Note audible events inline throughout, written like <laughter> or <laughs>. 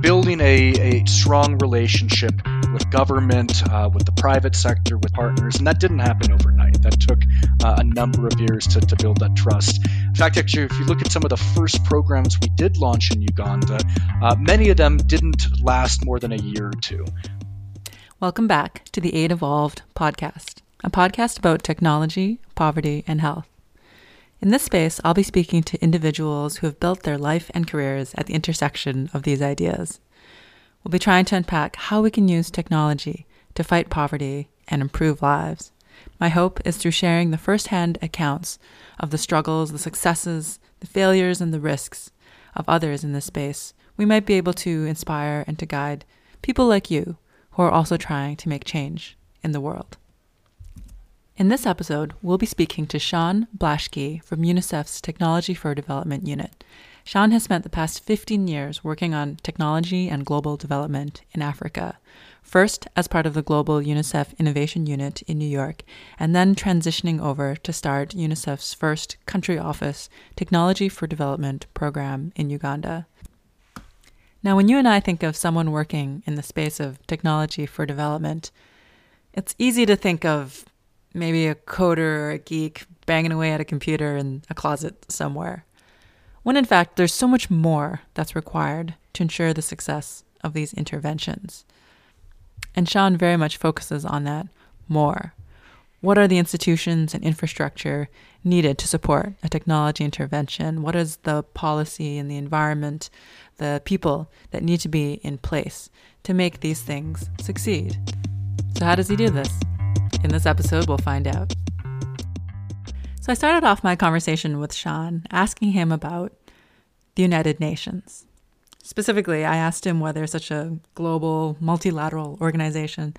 building a, a strong relationship with government, uh, with the private sector, with partners, and that didn't happen overnight. That took uh, a number of years to, to build that trust. In fact, actually, if you look at some of the first programs we did launch in Uganda, uh, many of them didn't last more than a year or two. Welcome back to the Aid Evolved podcast, a podcast about technology, poverty, and health. In this space, I'll be speaking to individuals who have built their life and careers at the intersection of these ideas. We'll be trying to unpack how we can use technology to fight poverty and improve lives. My hope is through sharing the firsthand accounts of the struggles, the successes, the failures, and the risks of others in this space, we might be able to inspire and to guide people like you who are also trying to make change in the world. In this episode, we'll be speaking to Sean Blaschke from UNICEF's Technology for Development Unit. Sean has spent the past 15 years working on technology and global development in Africa, first as part of the Global UNICEF Innovation Unit in New York, and then transitioning over to start UNICEF's first country office Technology for Development program in Uganda. Now, when you and I think of someone working in the space of technology for development, it's easy to think of maybe a coder or a geek banging away at a computer in a closet somewhere. When in fact, there's so much more that's required to ensure the success of these interventions. And Sean very much focuses on that more. What are the institutions and infrastructure needed to support a technology intervention? What is the policy and the environment, the people that need to be in place to make these things succeed? So, how does he do this? In this episode, we'll find out. So I started off my conversation with Sean asking him about the United Nations. Specifically, I asked him whether such a global, multilateral organization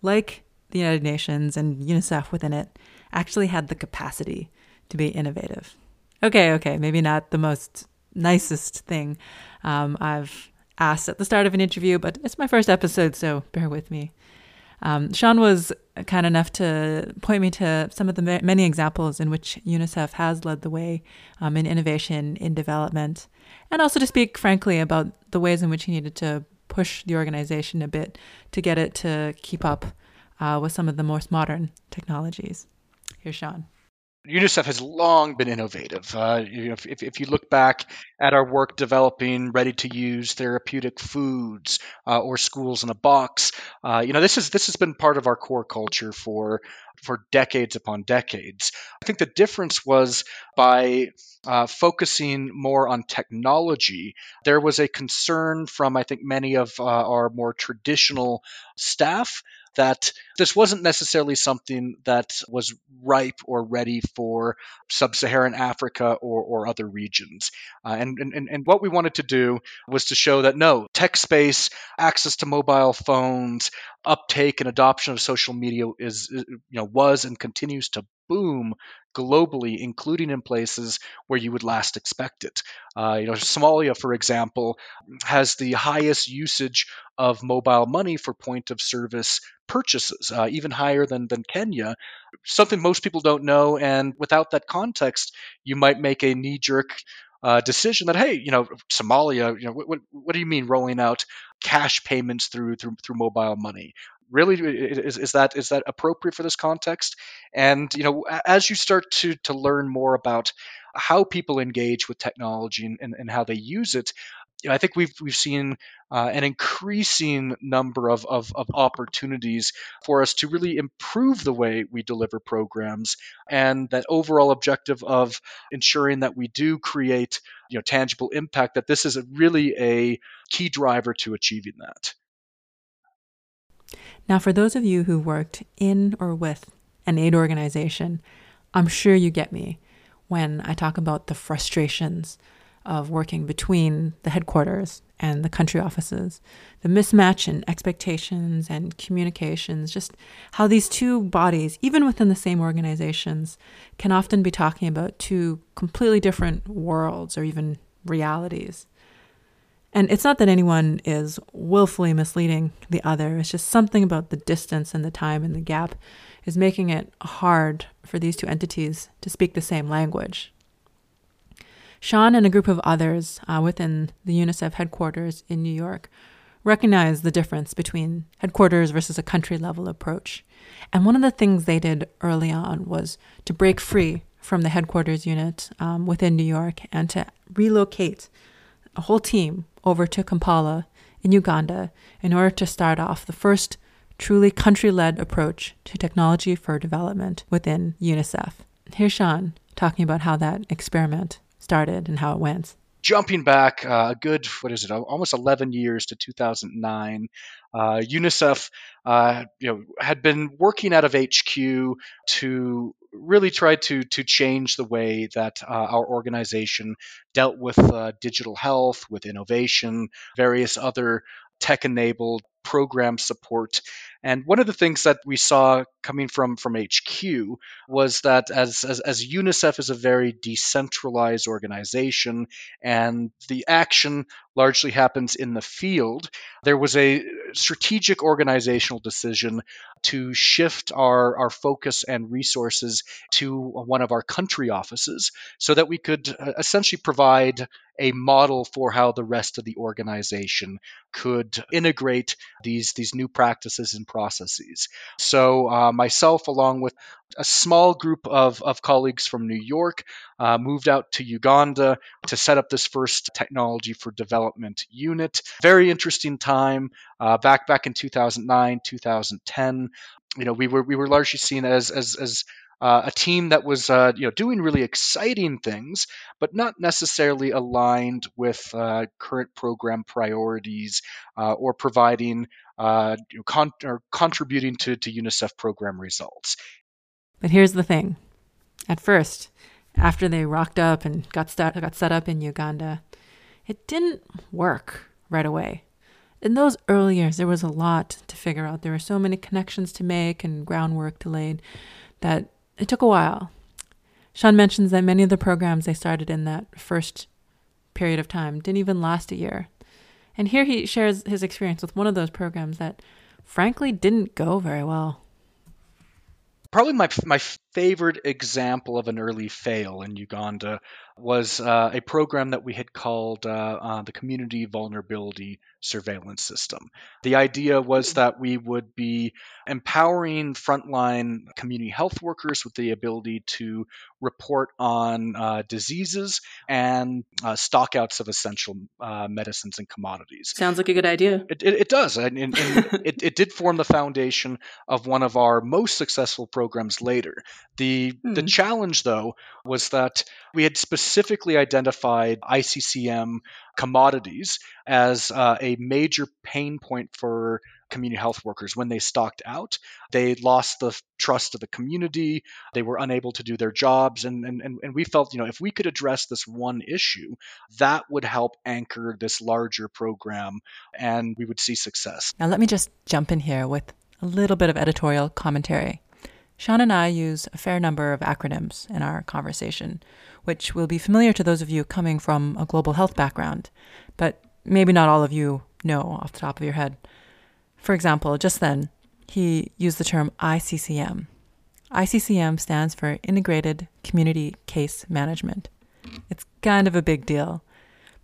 like the United Nations and UNICEF within it actually had the capacity to be innovative. Okay, okay, maybe not the most nicest thing um, I've asked at the start of an interview, but it's my first episode, so bear with me. Um, Sean was kind enough to point me to some of the ma- many examples in which UNICEF has led the way um, in innovation in development, and also to speak frankly about the ways in which he needed to push the organization a bit to get it to keep up uh, with some of the most modern technologies. Here's Sean. UNICEF has long been innovative. Uh, you know, if, if, you look back at our work developing ready-to-use therapeutic foods uh, or schools in a box, uh, you know this is this has been part of our core culture for for decades upon decades. I think the difference was by uh, focusing more on technology. There was a concern from I think many of uh, our more traditional staff that this wasn't necessarily something that was ripe or ready for sub-Saharan Africa or, or other regions. Uh, and, and, and what we wanted to do was to show that no, tech space, access to mobile phones, uptake and adoption of social media is, you know, was and continues to boom globally, including in places where you would last expect it. Uh, you know, Somalia, for example, has the highest usage of mobile money for point of service purchases, uh, even higher than, than Kenya. Something most people don't know, and without that context, you might make a knee jerk uh, decision that hey, you know, Somalia, you know, what, what, what, do you mean rolling out cash payments through through through mobile money? Really, is, is that is that appropriate for this context? And you know, as you start to to learn more about how people engage with technology and, and, and how they use it, you know, I think we've we've seen uh, an increasing number of, of, of, opportunities for us to really improve the way we deliver programs, and that overall objective of ensuring that we do create you know tangible impact. That this is a really a key driver to achieving that. Now, for those of you who worked in or with an aid organization, I'm sure you get me when I talk about the frustrations of working between the headquarters and the country offices, the mismatch in expectations and communications, just how these two bodies, even within the same organizations, can often be talking about two completely different worlds or even realities. And it's not that anyone is willfully misleading the other, it's just something about the distance and the time and the gap is making it hard for these two entities to speak the same language. Sean and a group of others uh, within the UNICEF headquarters in New York recognized the difference between headquarters versus a country level approach. And one of the things they did early on was to break free from the headquarters unit um, within New York and to relocate a whole team over to Kampala in Uganda in order to start off the first truly country led approach to technology for development within UNICEF. Here's Sean talking about how that experiment started and how it went. Jumping back uh, a good, what is it, almost 11 years to 2009, uh, UNICEF uh, you know, had been working out of HQ to really try to to change the way that uh, our organization dealt with uh, digital health, with innovation, various other tech enabled program support. And one of the things that we saw coming from, from HQ was that as, as, as UNICEF is a very decentralized organization and the action largely happens in the field, there was a strategic organizational decision to shift our, our focus and resources to one of our country offices so that we could uh, essentially provide a model for how the rest of the organization could integrate these these new practices and processes. So uh, myself, along with a small group of, of colleagues from New York, uh, moved out to Uganda to set up this first technology for development unit. Very interesting time uh, back back in 2009, 2010. You know, we were we were largely seen as as as uh, a team that was uh, you know doing really exciting things, but not necessarily aligned with uh, current program priorities uh, or providing uh, con- or contributing to, to UNICEF program results. But here's the thing: at first, after they rocked up and got start- got set up in Uganda, it didn't work right away. In those early years, there was a lot to figure out. There were so many connections to make and groundwork to lay that it took a while. Sean mentions that many of the programs they started in that first period of time didn't even last a year. And here he shares his experience with one of those programs that frankly didn't go very well. Probably my my favorite example of an early fail in Uganda was uh, a program that we had called uh, uh, the Community Vulnerability Surveillance System. The idea was that we would be empowering frontline community health workers with the ability to report on uh, diseases and uh, stockouts of essential uh, medicines and commodities. Sounds like a good idea. It, it, it does. And, and, and <laughs> it, it did form the foundation of one of our most successful programs later. The, hmm. the challenge, though, was that we had specifically identified ICCM commodities as uh, a major pain point for community health workers when they stocked out. They lost the trust of the community. They were unable to do their jobs. And, and, and we felt, you know, if we could address this one issue, that would help anchor this larger program and we would see success. Now, let me just jump in here with a little bit of editorial commentary. Sean and I use a fair number of acronyms in our conversation, which will be familiar to those of you coming from a global health background, but maybe not all of you know off the top of your head. For example, just then, he used the term ICCM. ICCM stands for Integrated Community Case Management. It's kind of a big deal.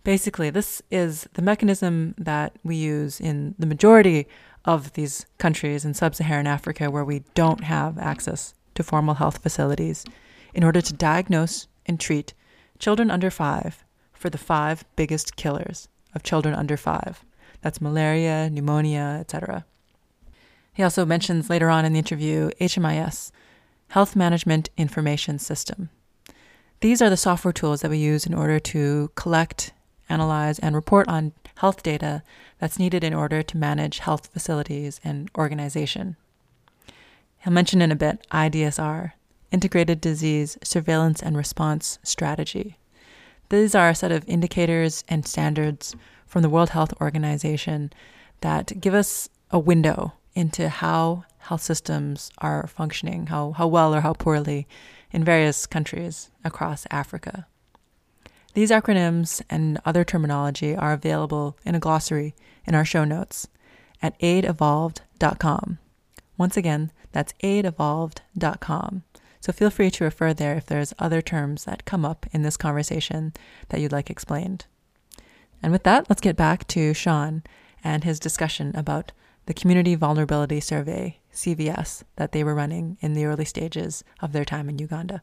Basically, this is the mechanism that we use in the majority of these countries in sub Saharan Africa where we don't have access to formal health facilities in order to diagnose and treat children under five for the five biggest killers of children under five. That's malaria, pneumonia, etc. He also mentions later on in the interview HMIS, Health Management Information System. These are the software tools that we use in order to collect, analyze, and report on health data that's needed in order to manage health facilities and organization. He'll mention in a bit IDSR, Integrated Disease Surveillance and Response Strategy. These are a set of indicators and standards from the World Health Organization that give us a window into how health systems are functioning, how, how well or how poorly in various countries across Africa. These acronyms and other terminology are available in a glossary in our show notes at aidevolved.com. Once again, that's aidevolved.com. So feel free to refer there if there's other terms that come up in this conversation that you'd like explained. And with that, let's get back to Sean and his discussion about the Community Vulnerability Survey, CVS, that they were running in the early stages of their time in Uganda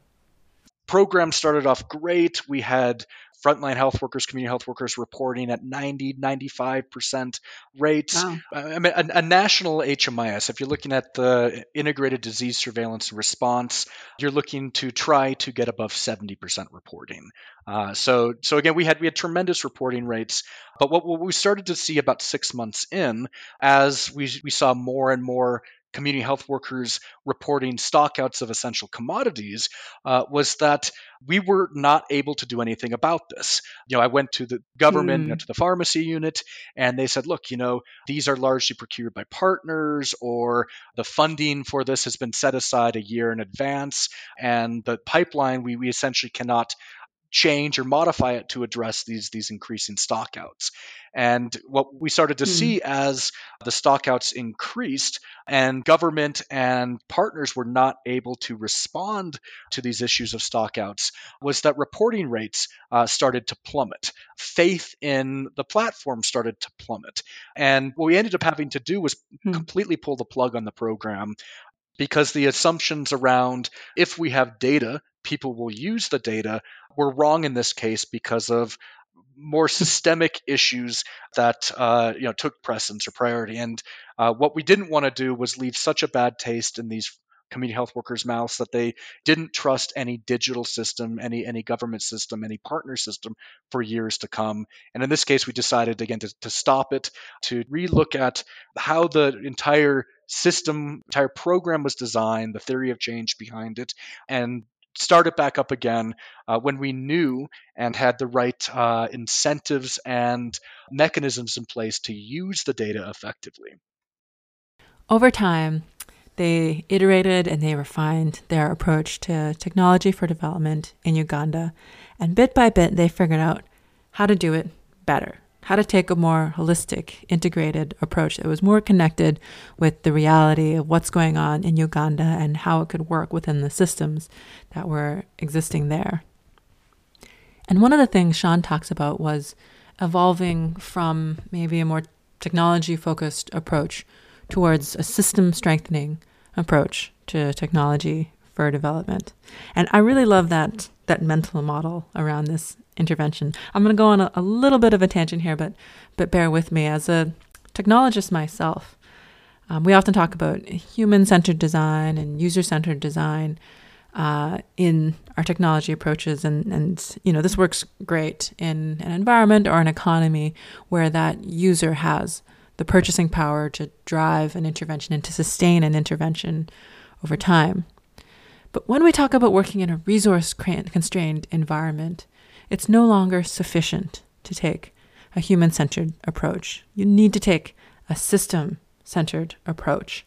program started off great. We had frontline health workers, community health workers reporting at 90, 95% rates. Wow. I mean, a, a, national HMIS, if you're looking at the integrated disease surveillance and response, you're looking to try to get above 70% reporting. Uh, so, so again, we had we had tremendous reporting rates, but what, what we started to see about six months in, as we we saw more and more community health workers reporting stockouts of essential commodities uh, was that we were not able to do anything about this. You know, I went to the government, mm. you know, to the pharmacy unit, and they said, look, you know, these are largely procured by partners, or the funding for this has been set aside a year in advance, and the pipeline, we, we essentially cannot change or modify it to address these these increasing stockouts. And what we started to mm. see as the stockouts increased and government and partners were not able to respond to these issues of stockouts was that reporting rates uh, started to plummet. Faith in the platform started to plummet. And what we ended up having to do was mm. completely pull the plug on the program because the assumptions around if we have data, people will use the data were wrong in this case because of more systemic issues that uh, you know took precedence or priority. And uh, what we didn't want to do was leave such a bad taste in these community health workers' mouths that they didn't trust any digital system, any any government system, any partner system for years to come. And in this case, we decided again to, to stop it, to relook at how the entire system, entire program was designed, the theory of change behind it, and start it back up again uh, when we knew and had the right uh, incentives and mechanisms in place to use the data effectively. Over time, they iterated and they refined their approach to technology for development in Uganda. And bit by bit, they figured out how to do it better how to take a more holistic, integrated approach that was more connected with the reality of what's going on in Uganda and how it could work within the systems that were existing there. And one of the things Sean talks about was evolving from maybe a more technology focused approach towards a system strengthening approach to technology for development. And I really love that that mental model around this intervention. I'm going to go on a, a, little bit of a tangent here, but but bear with me. As a technologist myself, um, we often talk about human-centered design and user-centered design uh, in our technology approaches, and and you know this works great in an environment or an economy where that user has the purchasing power to drive an intervention and to sustain an intervention over time. But when we talk about working in a resource constrained environment, it's no longer sufficient to take a human centered approach. You need to take a system centered approach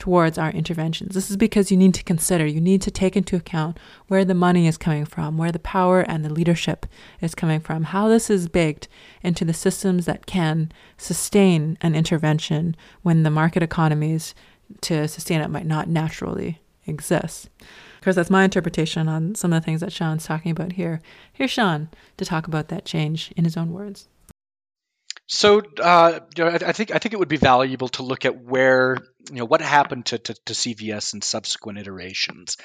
towards our interventions. This is because you need to consider, you need to take into account where the money is coming from, where the power and the leadership is coming from, how this is baked into the systems that can sustain an intervention when the market economies to sustain it might not naturally exist course, that's my interpretation on some of the things that Sean's talking about here. Here's Sean to talk about that change in his own words. So, uh, I, think I think it would be valuable to look at where you know what happened to, to, to CVS in subsequent iterations.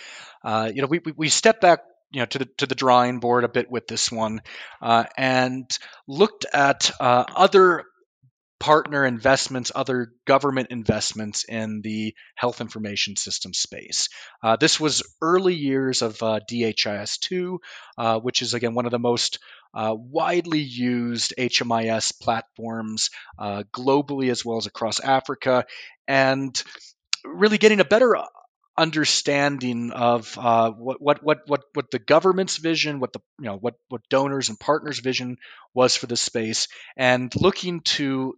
Uh, you know, we, we, we step back you know to the to the drawing board a bit with this one uh, and looked at uh, other partner investments, other government investments in the health information system space. Uh, this was early years of uh, DHIS2, uh, which is again one of the most uh, widely used HMIS platforms uh, globally as well as across Africa, and really getting a better understanding of uh, what, what what what what the government's vision, what the you know what what donors and partners' vision was for this space, and looking to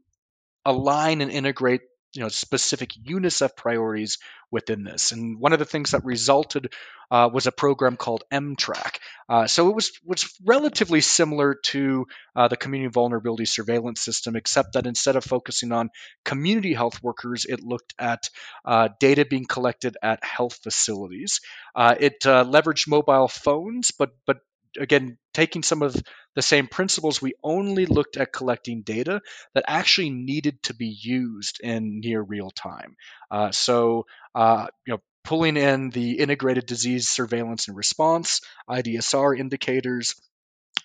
align and integrate you know specific UNICEF priorities within this. And one of the things that resulted uh, was a program called MTRAC. Uh, so it was was relatively similar to uh, the community vulnerability surveillance system, except that instead of focusing on community health workers, it looked at uh, data being collected at health facilities. Uh, it uh, leveraged mobile phones, but but again, taking some of the same principles, we only looked at collecting data that actually needed to be used in near real time. Uh, so, uh, you know, pulling in the integrated disease surveillance and response, IDSR indicators,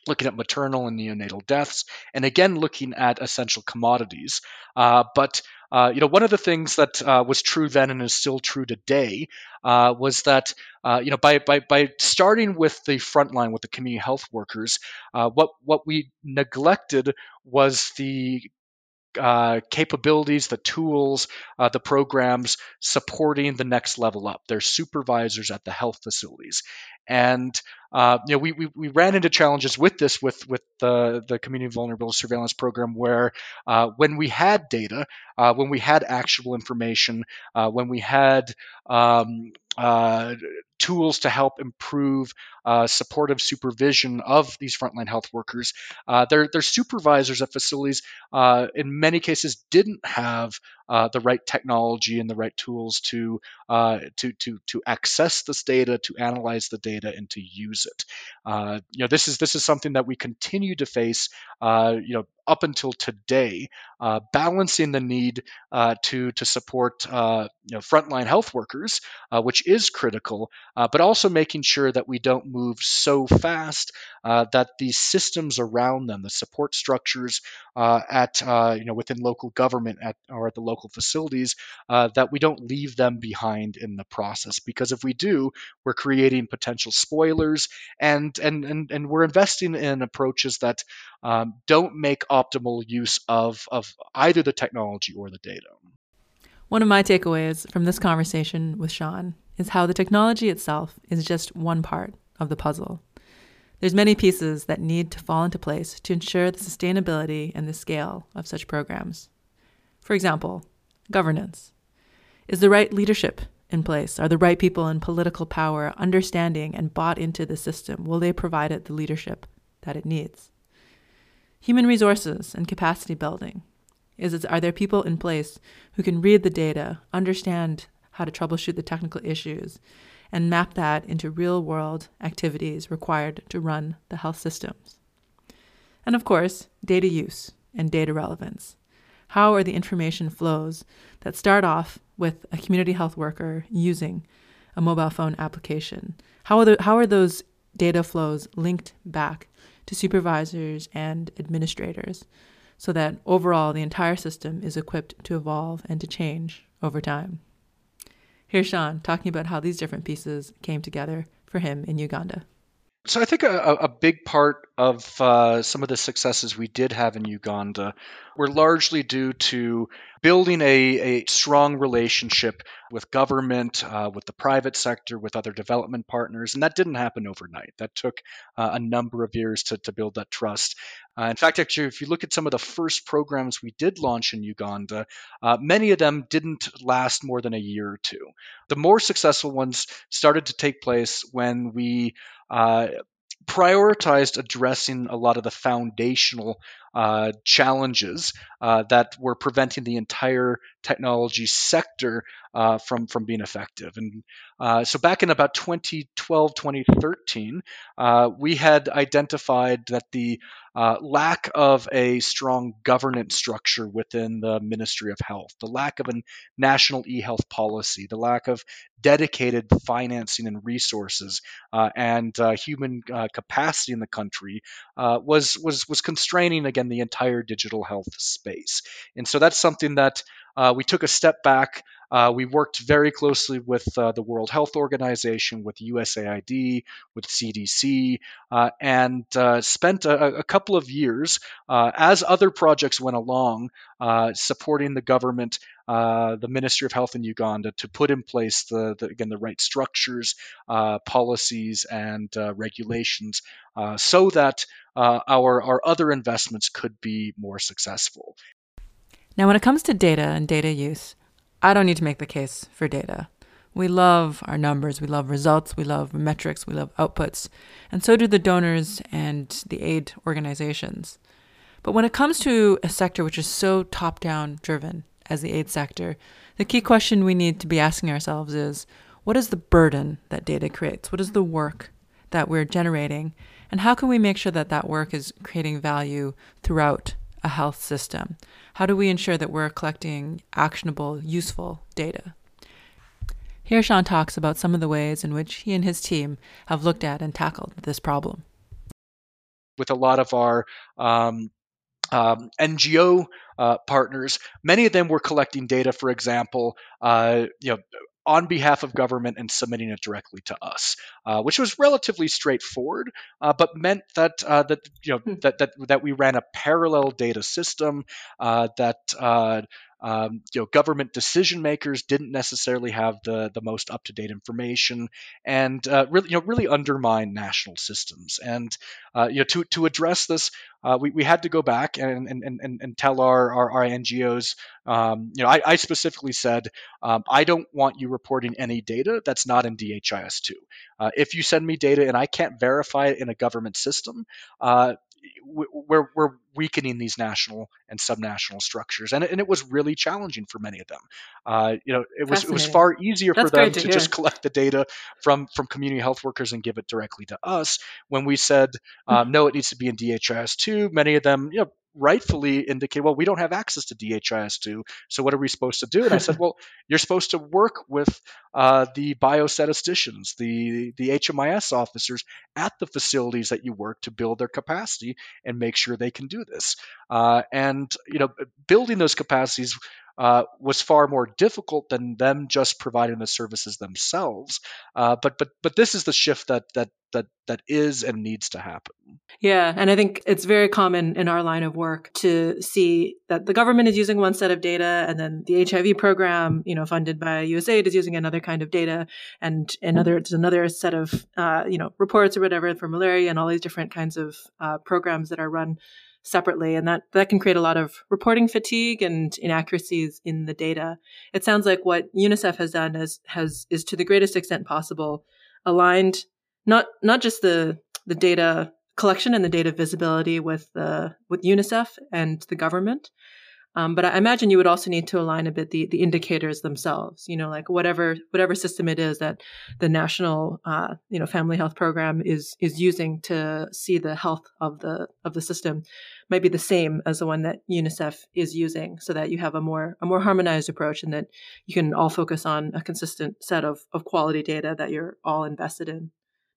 looking at maternal and neonatal deaths, and again looking at essential commodities. Uh, but uh, you know, one of the things that uh, was true then and is still true today uh, was that uh, you know by, by by starting with the front line with the community health workers, uh, what what we neglected was the uh, capabilities, the tools, uh, the programs supporting the next level up. They're supervisors at the health facilities, and uh, you know we, we, we ran into challenges with this with with the the community vulnerability surveillance program where uh, when we had data, uh, when we had actual information, uh, when we had um, tools to help improve uh, supportive supervision of these frontline health workers. Uh, their, their supervisors at facilities, uh, in many cases, didn't have uh, the right technology and the right tools to, uh, to, to, to access this data, to analyze the data, and to use it. Uh, you know, this is this is something that we continue to face. you know, up until today, uh, balancing the need uh, to to support uh, you know, frontline health workers, which is critical, but also making sure that we don't move so fast that the systems around them, the support structures at you know within local government at or at the local facilities, that we don't leave them behind in the process. Because if we do, we're creating potential spoilers, and and and, and we're investing in approaches that um, don't make optimal use of, of either the technology or the data. One of my takeaways from this conversation with Sean is how the technology itself is just one part of the puzzle. There's many pieces that need to fall into place to ensure the sustainability and the scale of such programs. For example, governance. Is the right leadership in place? Are the right people in political power understanding and bought into the system? Will they provide it the leadership that it needs? Human resources and capacity building. Is it, are there people in place who can read the data, understand how to troubleshoot the technical issues, and map that into real world activities required to run the health systems? And of course, data use and data relevance. How are the information flows that start off with a community health worker using a mobile phone application? How are, the, how are those data flows linked back to supervisors and administrators so that overall the entire system is equipped to evolve and to change over time. Here's Sean talking about how these different pieces came together for him in Uganda. So I think a, a big part of uh, some of the successes we did have in Uganda were largely due to building a, a strong relationship with government, uh, with the private sector, with other development partners. And that didn't happen overnight. That took uh, a number of years to, to build that trust. Uh, in fact, actually, if you look at some of the first programs we did launch in Uganda, uh, many of them didn't last more than a year or two. The more successful ones started to take place when we Uh, prioritized addressing a lot of the foundational uh, challenges uh, that were preventing the entire technology sector uh, from from being effective. And uh, so back in about 2012, 2013, uh, we had identified that the uh, lack of a strong governance structure within the Ministry of Health, the lack of a national e-health policy, the lack of dedicated financing and resources and human capacity in the country was was was constraining again the entire digital health space. And so that's something that uh, we took a step back. Uh, we worked very closely with uh, the World Health Organization, with USAID, with CDC, uh, and uh, spent a, a, couple of years uh, as other projects went along supporting the government, Uh, the Ministry of Health in Uganda, to put in place the, the again the right structures, uh, policies, and uh, regulations so that our our other investments could be more successful. Now, when it comes to data and data use, I don't need to make the case for data. We love our numbers, we love results, we love metrics, we love outputs, and so do the donors and the aid organizations. But when it comes to a sector which is so top down driven as the aid sector, the key question we need to be asking ourselves is what is the burden that data creates? What is the work that we're generating? And how can we make sure that that work is creating value throughout a health system? How do we ensure that we're collecting actionable, useful data? Here, Sean talks about some of the ways in which he and his team have looked at and tackled this problem. With a lot of our um, um, NGO uh, partners, many of them were collecting data, for example, uh, you know, on behalf of government and submitting it directly to us, uh, which was relatively straightforward, uh, but meant that uh, that you know hmm. that, that that we ran a parallel data system uh, that uh, um, you know, government decision makers didn't necessarily have the the most up to date information, and uh, really, you know, really undermine national systems. And uh, you know, to to address this, uh, we, we had to go back and and, and, and tell our our, our NGOs, um, you know, I, I specifically said, um, I don't want you reporting any data that's not in DHIS2. Uh, if you send me data and I can't verify it in a government system, uh, we're, we're weakening these national and subnational structures, and it, and it was really challenging for many of them. Uh, you know, it was it was far easier That's for them to, to just collect the data from from community health workers and give it directly to us. When we said um, mm-hmm. no, it needs to be in DHIS two, many of them, you know, rightfully indicate, well, we don't have access to DHIS2, so what are we supposed to do? And I said, <laughs> well, you're supposed to work with uh, the biostatisticians, the the HMIS officers at the facilities that you work to build their capacity and make sure they can do this. Uh, and you know, building those capacities uh, was far more difficult than them just providing the services themselves. Uh, but but but this is the shift that that that that is and needs to happen. Yeah, and I think it's very common in our line of work to see that the government is using one set of data, and then the HIV program, you know, funded by USAID, is using another kind of data, and another there's another set of uh, you know reports or whatever for malaria and all these different kinds of uh, programs that are run separately and that that can create a lot of reporting fatigue and inaccuracies in the data. It sounds like what unicef has done is has is to the greatest extent possible aligned not not just the the data collection and the data visibility with the with unicef and the government um, but I imagine you would also need to align a bit the, the indicators themselves. You know, like whatever whatever system it is that the national uh, you know family health program is is using to see the health of the of the system might be the same as the one that UNICEF is using, so that you have a more a more harmonized approach and that you can all focus on a consistent set of of quality data that you're all invested in.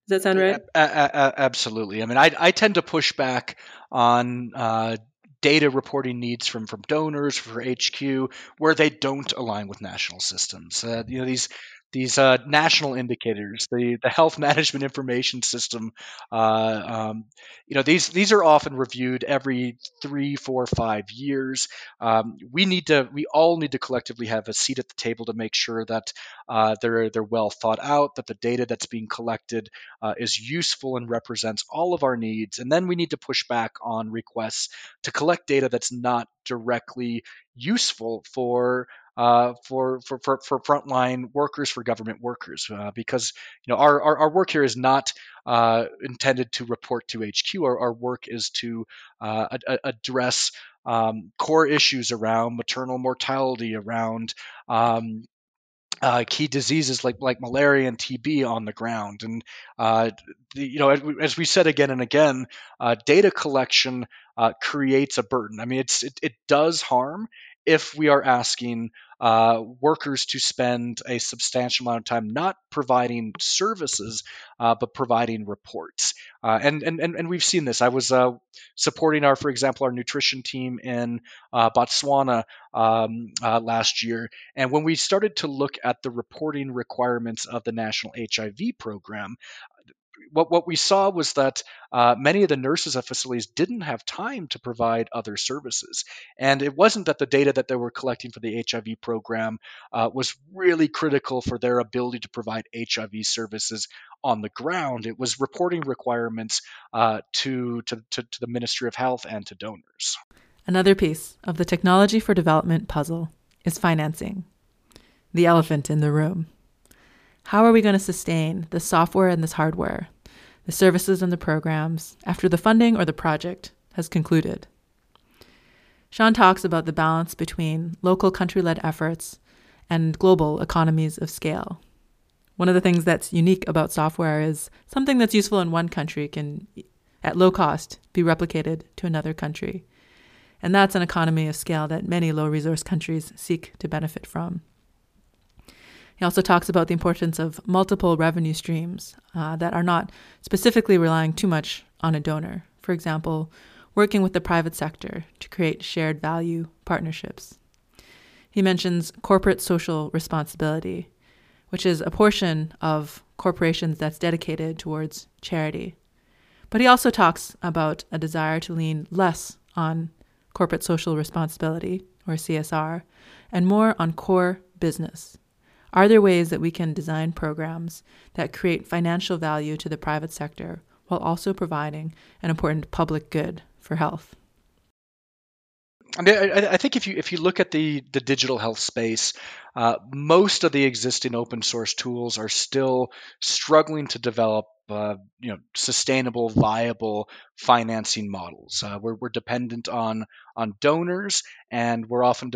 Does that sound right? A- a- a- absolutely. I mean, I, I tend to push back on uh, data reporting needs from from donors for HQ where they don't align with national systems. Uh, you know these these uh, national indicators, the the health <laughs> management information system, uh, um, you know these these are often reviewed every three, four, five years. Um, we need to we all need to collectively have a seat at the table to make sure that uh, they're they're well thought out, that the data that's being collected uh, is useful and represents all of our needs, and then we need to push back on requests to collect data that's not directly useful for uh, for, for, for, for frontline workers, for government workers, uh, because you know our, our, our, work here is not uh, intended to report to HQ. Our, our work is to uh, ad- address um, core issues around maternal mortality, around um, uh, key diseases like like malaria and TB on the ground. And uh, the, you know, as we said again and again, uh, data collection uh, creates a burden. I mean, it's it, it does harm if we are asking uh, workers to spend a substantial amount of time not providing services, uh, but providing reports. Uh, and, and, and we've seen this. I was uh, supporting our, for example, our nutrition team in uh, Botswana um, uh, last year. And when we started to look at the reporting requirements of the National HIV program, what, what we saw was that uh, many of the nurses at facilities didn't have time to provide other services. And it wasn't that the data that they were collecting for the HIV program uh, was really critical for their ability to provide HIV services on the ground. It was reporting requirements uh, to, to, to, to the Ministry of Health and to donors. Another piece of the technology for development puzzle is financing. the elephant in the room. How are we going to sustain the software and this hardware, the services and the programs after the funding or the project has concluded? Sean talks about the balance between local country led efforts and global economies of scale. One of the things that's unique about software is something that's useful in one country can, at low cost, be replicated to another country. And that's an economy of scale that many low resource countries seek to benefit from. He also talks about the importance of multiple revenue streams uh, that are not specifically relying too much on a donor. For example, working with the private sector to create shared value partnerships. He mentions corporate social responsibility, which is a portion of corporations that's dedicated towards charity. But he also talks about a desire to lean less on corporate social responsibility, or CSR, and more on core business. Are there ways that we can design programs that create financial value to the private sector while also providing an important public good for health? I mean, I, I, think if you if you look at the the digital health space, uh, most of the existing open source tools are still struggling to develop uh, you know sustainable, viable financing models. Uh, we're, we're dependent on on donors, and we're often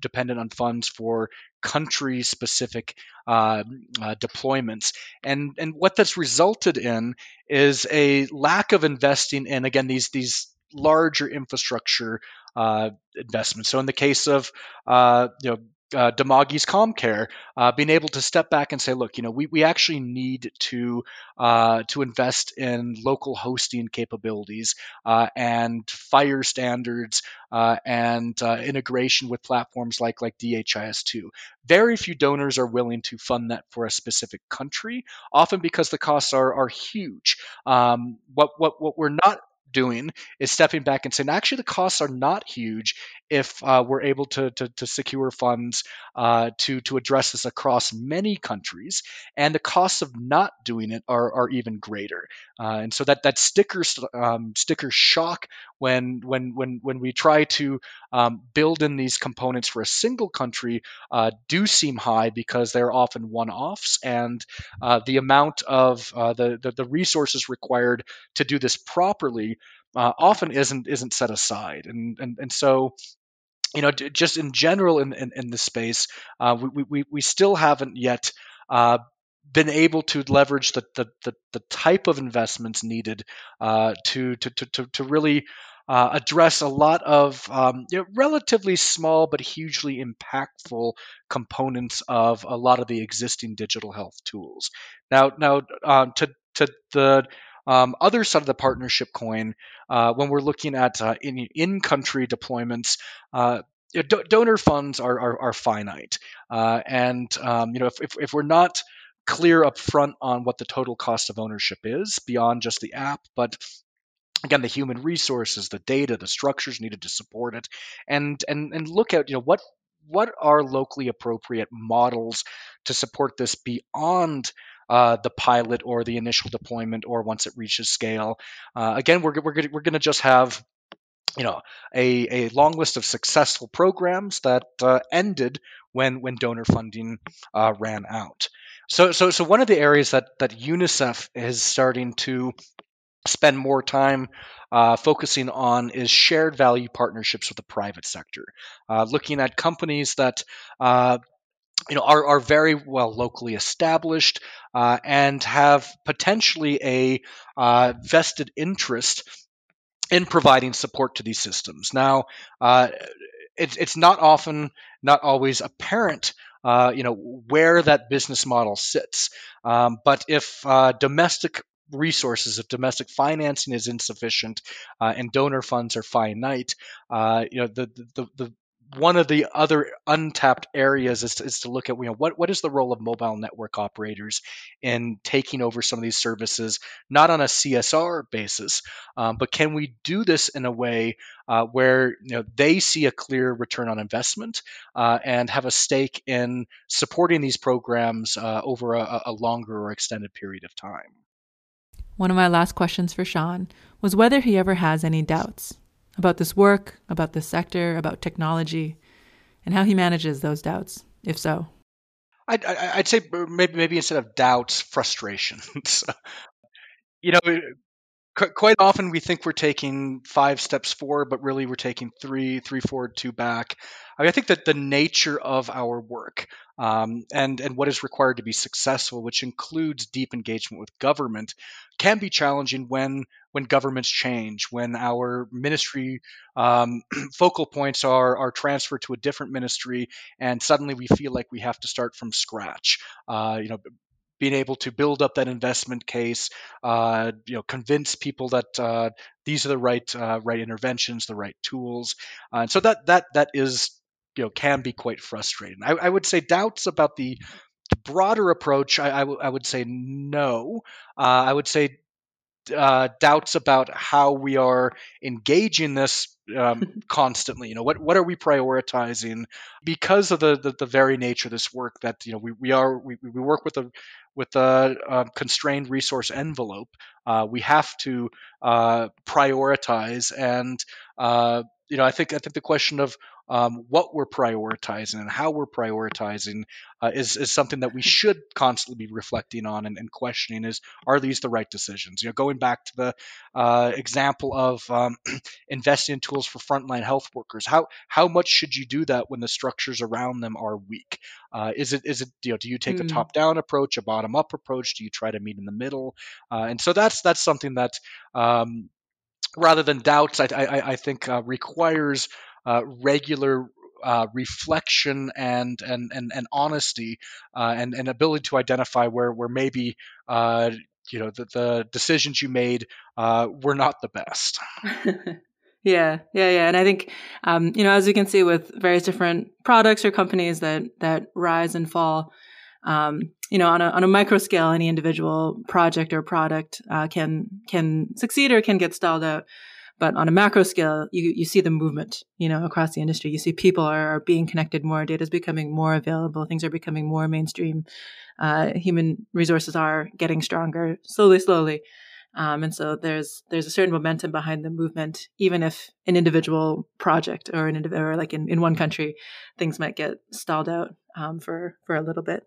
dependent on funds for country specific uh, uh, deployments. And and what that's resulted in is a lack of investing in again these these larger infrastructure uh, investments. So in the case of uh, you know uh, Dimagi's CommCare, uh, being able to step back and say, look, you know, we, we actually need to uh, to invest in local hosting capabilities uh, and FHIR standards uh, and uh, integration with platforms like like DHIS2. Very few donors are willing to fund that for a specific country, often because the costs are are huge. Um, what what what we're not doing is stepping back and saying, actually, the costs are not huge if uh, we're able to, to, to secure funds uh, to, to address this across many countries. And the costs of not doing it are, are even greater. Uh, and so that, that sticker, um, sticker shock when, when, when, when we try to um, build in these components for a single country uh, do seem high because they're often one offs. And uh, the amount of uh, the, the, the resources required to do this properly uh, often isn't isn't set aside, and and and so you know just in general in in, in this space, uh, we, we we still haven't yet. Uh, been able to leverage the, the, the, the type of investments needed uh, to, to, to, to really uh, address a lot of um, you know, relatively small but hugely impactful components of a lot of the existing digital health tools. Now, now uh, to to the um, other side of the partnership coin, uh, when we're looking at uh, in, in-country deployments, uh, do- donor funds are, are, are finite, uh, and um, you know if, if, if we're not clear up front on what the total cost of ownership is beyond just the app, but again the human resources the data the structures needed to support it and and and look at you know what what are locally appropriate models to support this beyond uh, the pilot or the initial deployment or once it reaches scale. Uh, again, we're, we're, we're going to just have you know a, a long list of successful programs that uh, ended when when donor funding uh, ran out. So so so one of the areas that that UNICEF is starting to spend more time uh, focusing on is shared value partnerships with the private sector, uh, looking at companies that uh, you know, are, are very well locally established uh, and have potentially a uh, vested interest in providing support to these systems. Now, uh, it, it's not often, not always apparent. Uh, you know where that business model sits, um, but if uh, domestic resources, if domestic financing is insufficient uh, and donor funds are finite, uh, you know the, the the one of the other untapped areas is to, is to look at you know what what is the role of mobile network operators in taking over some of these services, not on a CSR basis, um, but can we do this in a way uh, where you know they see a clear return on investment uh, and have a stake in supporting these programs uh, over a, a longer or extended period of time. One of my last questions for Sean was whether he ever has any doubts about this work, about this sector, about technology, and how he manages those doubts, if so. I'd, I'd say maybe maybe instead of doubts, frustrations. <laughs> you know, quite often we think we're taking five steps forward, but really we're taking three, three forward, two back. I, mean, I think that the nature of our work um, and and what is required to be successful, which includes deep engagement with government, can be challenging when when governments change, when our ministry um, <clears throat> focal points are are transferred to a different ministry, and suddenly we feel like we have to start from scratch. Uh, you know, being able to build up that investment case, uh, you know, convince people that uh, these are the right uh, right interventions, the right tools, uh, and so that that that is you know can be quite frustrating. I, I would say doubts about the broader approach. I, I, w- I would say no. Uh, I would say uh, doubts about how we are engaging this um, <laughs> constantly. You know, what what are we prioritizing because of the, the, the very nature of this work that you know we, we are we, we work with a with a, a constrained resource envelope. Uh, we have to uh, prioritize and uh, you know I think I think the question of um, what we're prioritizing and how we're prioritizing uh, is, is something that we should constantly be reflecting on and, and, questioning is are these the right decisions? You know going back to the uh, example of um, <clears throat> investing in tools for frontline health workers how how much should you do that when the structures around them are weak? Uh, is it is it you know do you take mm. a top down approach a bottom up approach? Do you try to meet in the middle? Uh, and so that's that's something that um, rather than doubts, I, I, I think uh, requires uh, regular uh, reflection and and and, and honesty uh, and and ability to identify where where maybe uh, you know the, the decisions you made uh, were not the best. <laughs> yeah, yeah, yeah, and I think um, you know as we can see with various different products or companies that that rise and fall. Um, you know, on a on a micro scale, any individual project or product uh, can can succeed or can get stalled out. But on a macro scale, you, you see the movement, you know, across the industry. You see people are, are being connected more, data is becoming more available, things are becoming more mainstream. Uh, human resources are getting stronger slowly, slowly. Um, and so there's there's a certain momentum behind the movement, even if an individual project or an or like in, in one country, things might get stalled out um, for for a little bit.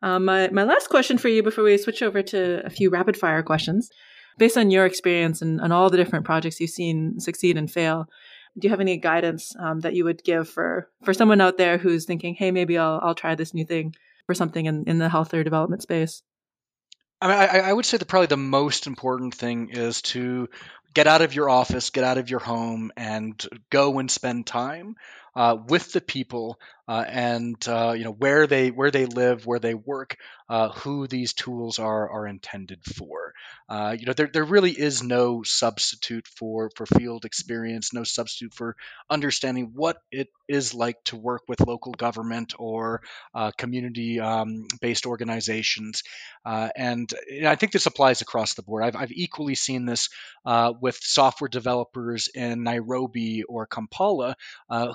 Um, my my last question for you before we switch over to a few rapid fire questions based on your experience and, and all the different projects you've seen succeed and fail, do you have any guidance um, that you would give for for someone out there who's thinking, hey, maybe I'll I'll try this new thing for something in, in the health or development space? I mean, I, I would say that probably the most important thing is to get out of your office, get out of your home, and go and spend time uh, with the people uh, and uh, you know where they where they live, where they work, uh, who these tools are are intended for. Uh, you know, there, there really is no substitute for for field experience, no substitute for understanding what it is like to work with local government or uh, community um, based organizations. and I think this applies across the board. I've, I've equally seen this with software developers in Nairobi or Kampala,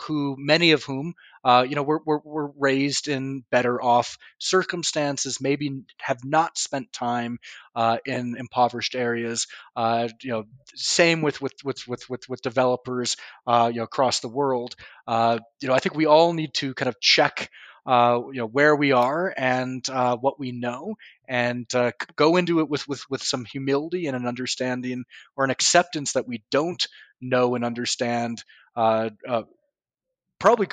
who many of whom uh, you know, we're, we're, we're raised in better off circumstances, maybe have not spent time uh, in impoverished areas. Uh, you know, same with with with with with, with developers, uh, you know, across the world. Uh, you know, I think we all need to kind of check. Uh, you know where we are and uh, what we know, and uh, go into it with, with with some humility and an understanding or an acceptance that we don't know and understand uh, probably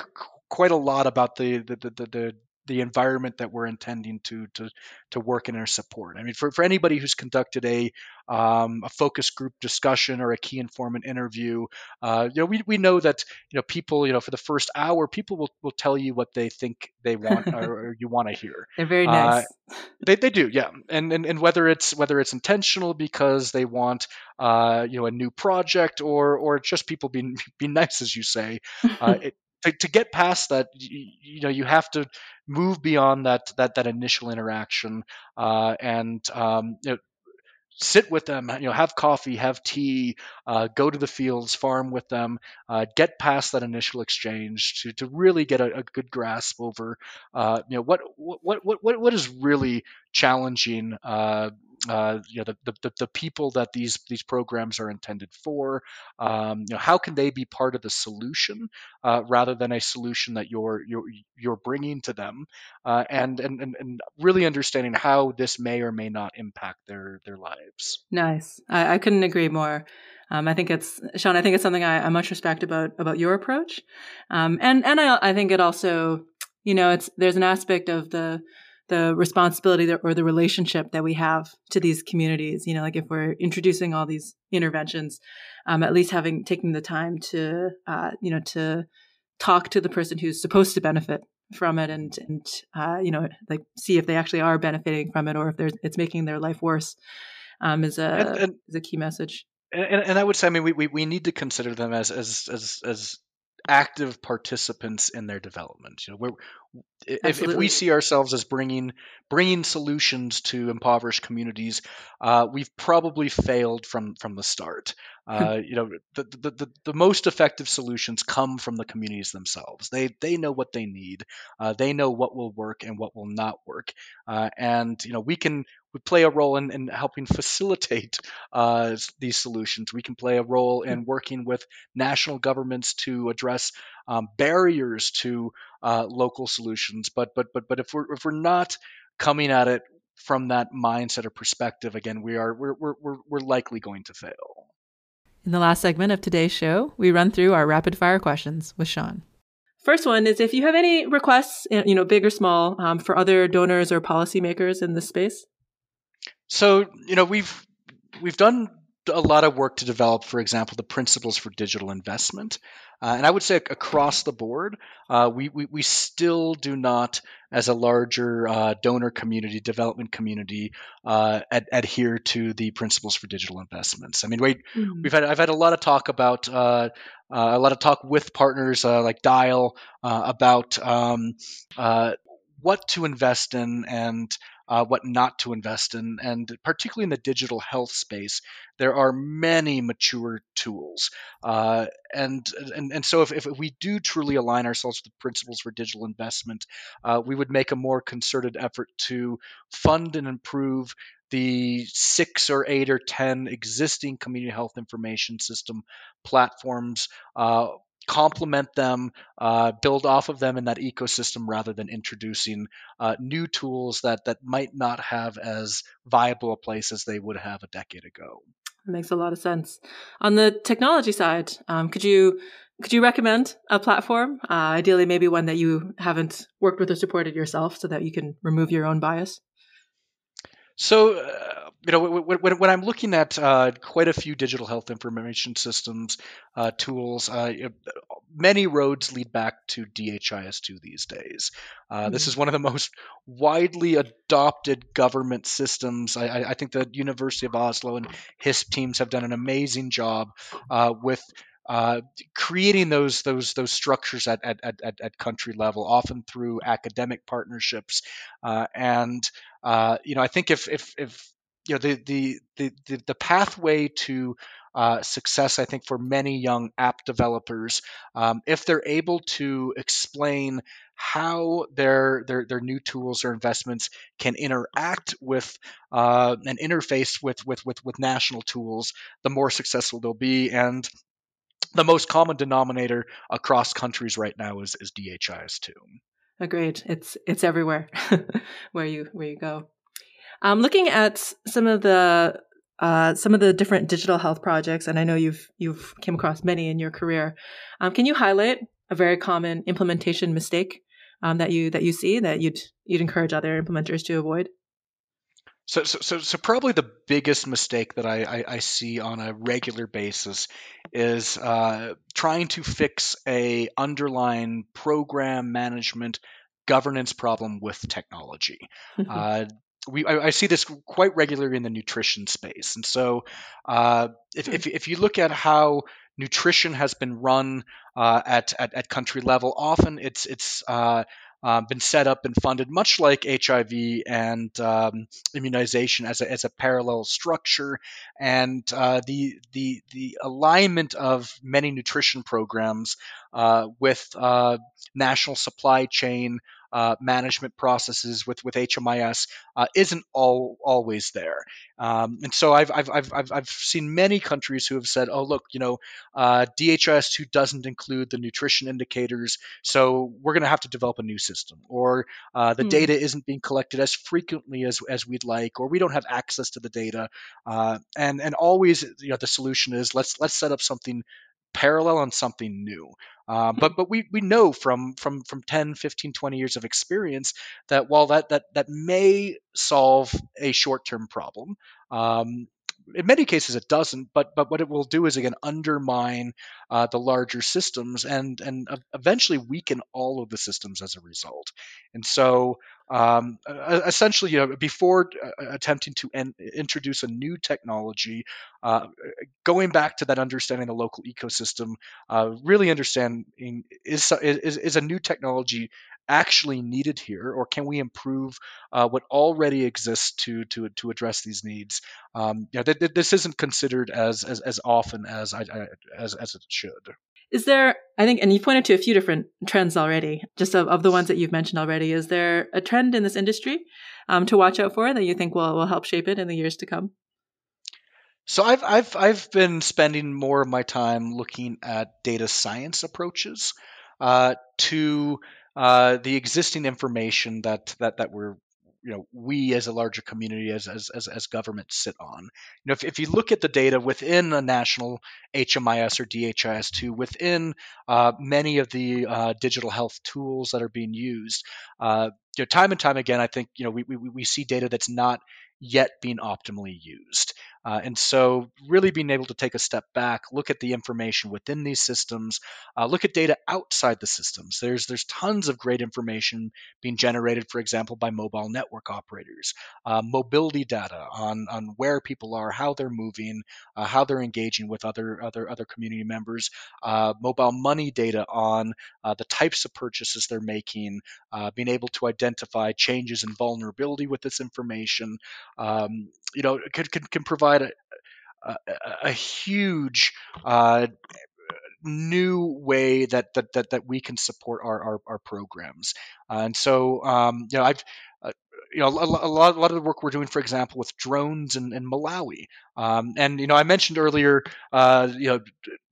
quite a lot about the the the, the, the environment that we're intending to to to work in or support. I mean, for, for anybody who's conducted a um, a focus group discussion or a key informant interview, uh, you know, we, we know that you know people, you know, for the first hour, people will, will tell you what they think they want or, <laughs> or you want to hear. They're very uh, nice. Uh, <laughs> they, they do, yeah, and, and and whether it's whether it's intentional because they want uh, you know a new project or or just people being <laughs> being nice as you say, uh, it, to, to get past that, you, you, know, you have to move beyond that that that initial interaction uh, and um, you know, sit with them, you know, have coffee, have tea, uh, go to the fields, farm with them, uh, get past that initial exchange to, to really get a, a good grasp over, uh, you know, what, what, what, what, what is really challenging, uh, you know the, the, the people that these these programs are intended for. Um, you know, how can they be part of the solution uh, rather than a solution that you're you're you're bringing to them, uh, and, and and and really understanding how this may or may not impact their their lives. Nice. I, I couldn't agree more. Um, I think it's Sean. I think it's something I, I much respect about about your approach, um, and and I, I think it also, you know, it's there's an aspect of the the responsibility that, or the relationship that we have to these communities. You know, like if we're introducing all these interventions, um, at least having taking the time to, uh, you know, to talk to the person who's supposed to benefit from it, and and uh, you know, like see if they actually are benefiting from it, or if there's it's making their life worse, um, is a and, and, is a key message. And, and I would say, I mean, we, we, we need to consider them as as as as active participants in their development. You know, we're, if, if we see ourselves as bringing bringing solutions to impoverished communities, uh, we've probably failed from from the start. Uh, you know, the, the, the, the, most effective solutions come from the communities themselves. They they know what they need. Uh, they know what will work and what will not work. Uh, and you know, we can we play a role in, in helping facilitate <laughs> uh, these solutions. We can play a role in working with national governments to address um, barriers to uh, local solutions. But but but but if we're if we're not coming at it from that mindset or perspective, again, we are we're we're we're likely going to fail. In the last segment of today's show, we run through our rapid fire questions with Sean. First one is if you have any requests, you know, big or small, um, for other donors or policymakers in this space. So you know we've we've done a lot of work to develop, for example, the principles for digital investment. Uh, and I would say across the board, uh, we, we, we, still do not, as a larger uh, donor community, development community, uh, ad- adhere to the principles for digital investments. I mean, we, mm-hmm. we've had I've had a lot of talk about uh, uh, a lot of talk with partners like DIAL about um, what to invest in and uh, what not to invest in. And particularly in the digital health space, there are many mature tools. Uh, and, and, and so if, if we do truly align ourselves with the principles for digital investment, uh, we would make a more concerted effort to fund and improve the six or eight or ten existing community health information system platforms uh, complement them, uh, build off of them in that ecosystem rather than introducing uh, new tools that that might not have as viable a place as they would have a decade ago. That makes a lot of sense. On the technology side, um, could you could you recommend a platform, uh, ideally maybe one that you haven't worked with or supported yourself, so that you can remove your own bias? So, uh, you know, when, when, when, I'm looking at uh, quite a few digital health information systems uh, tools, uh, many roads lead back to DHIS2 these days. Mm-hmm. This is one of the <laughs> most widely adopted government systems. I, I, think the University of Oslo and HISP teams have done an amazing job uh, with uh, creating those those those structures at, at, at, at country level, often through academic partnerships. Uh, and uh, you know, I think if if if you know the the the, the pathway to uh, success, I think, for many young app developers, um, if they're able to explain how their their, their new tools or investments can interact with uh, an interface with, with with with national tools, the more successful they'll be. And the most common denominator across countries right now is, is DHIS2. Agreed. It's it's everywhere <laughs> where you where you go. Um, looking at some of the uh, some of the different digital health projects, and I know you've you've came across many in your career. Um, can you highlight a very common implementation mistake um, that you that you see that you'd you'd encourage other implementers to avoid? So, so, so, so probably the biggest mistake that I, I, I see on a regular basis is uh, trying to fix a underlying program management governance problem with technology. uh, we I, I, see this quite regularly in the nutrition space, and so uh, if, if, if you look at how nutrition has been run uh, at, at, at country level, often it's it's uh, been set up and funded much like HIV and um, immunization as a, as a parallel structure, and uh, the the the alignment of many nutrition programs uh, with uh, national supply chain uh, management processes with with HMIS uh, isn't all always there. Um, and so I've, I've, I've, I've seen many countries who have said, oh, look, you know, uh, DHIS2 doesn't include the nutrition indicators, so we're going to have to develop a new system. Or uh, the hmm. data isn't being collected as frequently as, as we'd like, or we don't have access to the data. Uh, and, and always, you know, the solution is let's, let's set up something parallel on something new. Uh, but but we, we know from, from, from 10, 15, 20 years of experience that while that, that, that may solve a short term problem, um, in many cases it doesn't but but what it will do is again undermine uh, the larger systems and and eventually weaken all of the systems as a result. And so um, essentially, you know, before uh, attempting to en- introduce a new technology, uh, going back to that understanding the local ecosystem, uh, really understanding is, is is a new technology actually needed here, or can we improve uh, what already exists to to to address these needs? Um, you know, th- th- this isn't considered as as, as often as I, I, as as it should. Is there, I think, and you pointed to a few different trends already, just of, of the ones that you've mentioned already. Is there a trend in this industry um, to watch out for that you think will, will help shape it in the years to come? So I've I've I've been spending more of my time looking at data science approaches uh, to uh, the existing information that that that we're you know we as a larger community as as as, as government sit on. You know, if, if you look at the data within a national HMIS or DHIS2, within uh, many of the uh, digital health tools that are being used, uh, you know, time and time again, I think you know we, we we see data that's not yet being optimally used. Uh, and so, really being able to take a step back, look at the information within these systems, uh, look at data outside the systems. There's there's tons of great information being generated, for example, by mobile network operators, uh, mobility data on on where people are, how they're moving, uh, how they're engaging with other other other community members, uh, mobile money data on uh, the types of purchases they're making, being able to identify changes in vulnerability with this information. Um, you know, can, can provide a, a, a huge uh, new way that, that that that we can support our our, our programs. Uh, and so, um, you know, I've uh, you know, a, a, lot, a lot of the work we're doing, for example, with drones in, in Malawi. Um, and, you know, I mentioned earlier, uh, you know,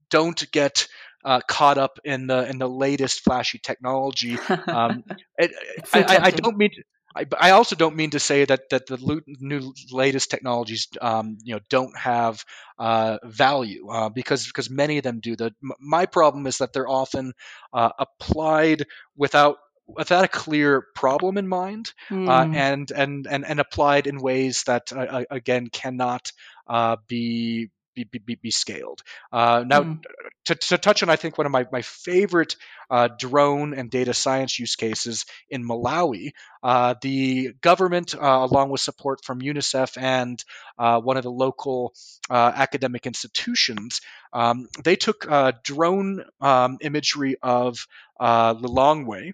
don't get uh, caught up in the in the latest flashy technology. <laughs> Um, it, I, I, I, don't mean to, I, I, also don't mean to say that that the new latest technologies, um, you know, don't have uh, value uh, because because many of them do. The my problem is that they're often uh, applied without without a clear problem in mind, mm. and and and and applied in ways that uh, again cannot uh, be be, be, be scaled. Uh, now, mm. To, to, touch on, I think one of my, my favorite uh, drone and data science use cases in Malawi, uh, the government, uh, along with support from UNICEF and uh, one of the local uh, academic institutions, um, they took drone um, imagery of Lilongwe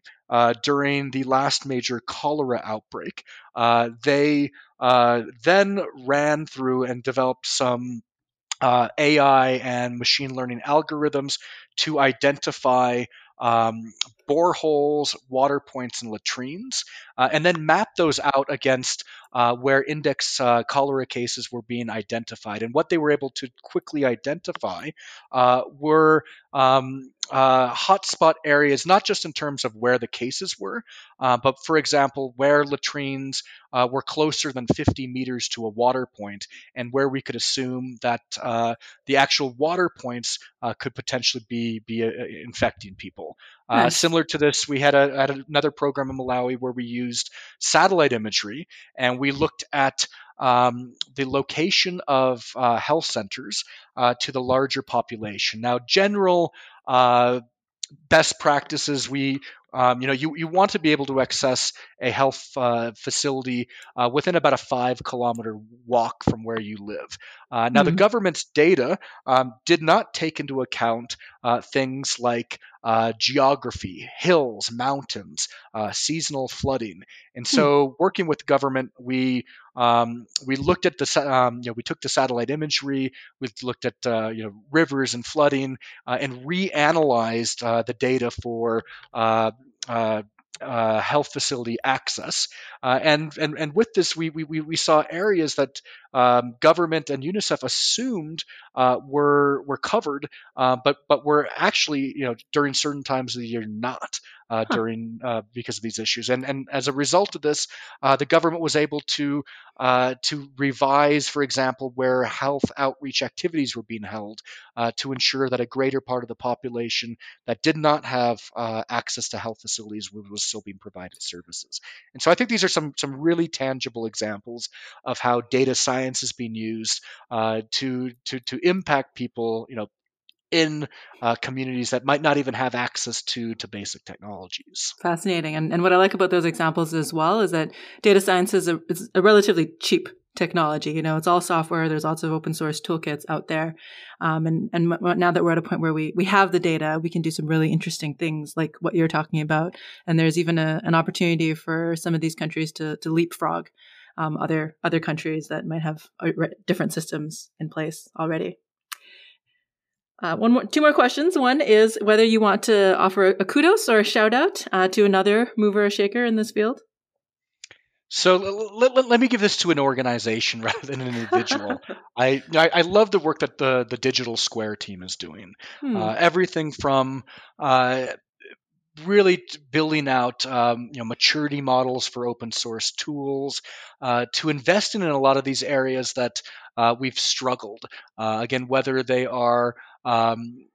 during the last major cholera outbreak. they then ran through and developed some uh, AI and machine learning algorithms to identify um, boreholes, water points, and latrines, uh, and then map those out against uh, where index uh, cholera cases were being identified. And what they were able to quickly identify uh, were um, uh, hotspot areas, not just in terms of where the cases were, uh, but for example, where latrines were closer than 50 meters to a water point, and where we could assume that the actual water points could potentially be be infecting people. Nice. Similar to this, we had, a, had another program in Malawi where we used satellite imagery, and we looked at um, the location of uh, health centers uh, to the larger population. Now, general uh, best practices we um, you know you, you want to be able to access a health uh, facility uh, within about a five kilometer walk from where you live uh, now mm-hmm. the government's data um, did not take into account uh, things like uh, geography hills mountains uh, seasonal flooding and hmm. so mm-hmm. working with government we um, we looked at the um, you know we took the satellite imagery we looked at you know rivers and flooding and reanalyzed the data for uh, uh, health facility access. Uh, and, and, and with this, we, we, we saw areas that um, government and UNICEF assumed uh, were, were covered, uh, but, but were actually, you know, during certain times of the year not. Uh, huh. during uh, because of these issues. And and as a result of this, uh, the government was able to to revise, for example, where health outreach activities were being held to ensure that a greater part of the population that did not have access to health facilities was still being provided services. And so I think these are some some really tangible examples of how data science is being used to to to impact people, you know, in uh, communities that might not even have access to to basic technologies. Fascinating, and and what I like about those examples as well is that data science is a, is a relatively cheap technology. You know, it's all software. There's lots of open source toolkits out there, um, and and now that we're at a point where we we have the data, we can do some really interesting things like what you're talking about. And there's even a, an opportunity for some of these countries to to leapfrog um, other other countries that might have uh, different systems in place already. Uh, one more, two more questions. One is whether you want to offer a kudos or a shout out uh, to another mover or shaker in this field. So let, let, let, me give this to an organization <laughs> rather than an individual. <laughs> I, I, I love the work that the the Digital Square team is doing. Hmm. Uh, everything from uh, really building out um, you know maturity models for open source tools uh, to investing in a lot of these areas that uh, we've struggled. Uh, again, whether they are um,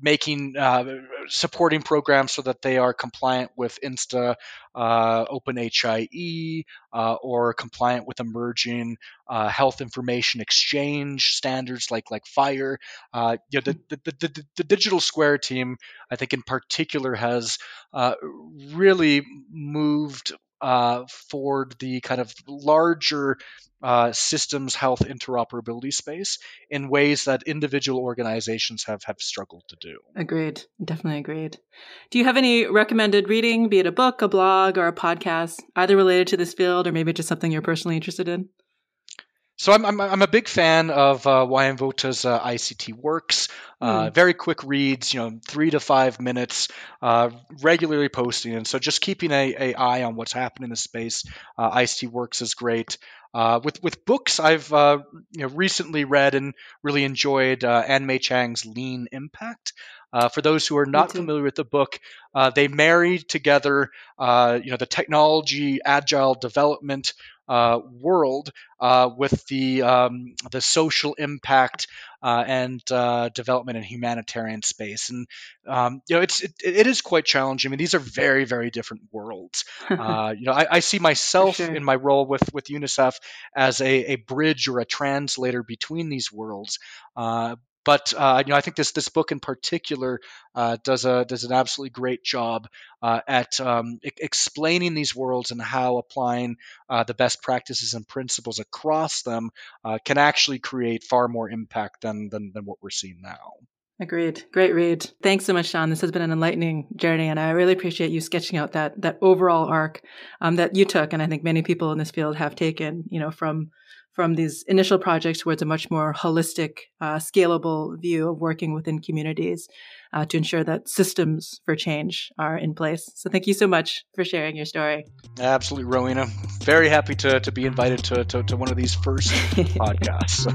making uh, supporting programs so that they are compliant with Instant uh, OpenHIE uh, or compliant with emerging uh, health information exchange standards like like FHIR. Uh, you know, the, the, the, the, Digital Square team, I think in particular, has uh, really moved uh, for the kind of larger uh, systems health interoperability space in ways that individual organizations have have struggled to do. Agreed, definitely agreed. Do you have any recommended reading, be it a book, a blog, or a podcast, either related to this field or maybe just something you're personally interested in? So I'm, I'm, I'm a big fan of uh, Wayan Vota's uh, ICT Works. Uh, mm. Very quick reads, you know, three to five minutes, uh, regularly posting. And so just keeping a, a eye on what's happening in the space. Uh, ICT Works is great. Uh, with with books, I've uh, you know, recently read and really enjoyed uh, Ann-Mei Chang's Lean Impact. Uh, for those who are not familiar with the book, uh, they marry together, uh, you know, the technology, agile development uh, world uh, with the um, the social impact uh, and uh, development in humanitarian space. And um, you know, it's it, it is quite challenging. I mean, these are very very different worlds. Uh, <laughs> you know, I, I see myself sure. in my role with with UNICEF as a, a bridge or a translator between these worlds. Uh, but uh, you know, I think this this book in particular uh, does a does an absolutely great job uh, at um, I- explaining these worlds and how applying uh, the best practices and principles across them uh, can actually create far more impact than, than than what we're seeing now. Agreed. Great read. Thanks so much, Sean. This has been an enlightening journey, and I really appreciate you sketching out that that overall arc um, that you took, and I think many people in this field have taken. You know, from from these initial projects towards a much more holistic, uh, scalable view of working within communities uh, to ensure that systems for change are in place. So thank you so much for sharing your story. Absolutely, Rowena. Very happy to, to be invited to, to, to one of these first <laughs> podcasts.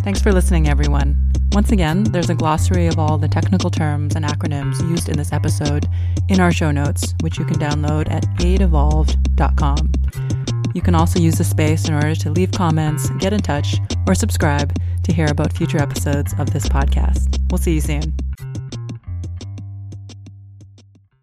Thanks for listening, everyone. Once again, there's a glossary of all the technical terms and acronyms used in this episode in our show notes, which you can download at aidevolved.com. You can also use the space in order to leave comments, get in touch, or subscribe to hear about future episodes of this podcast. We'll see you soon.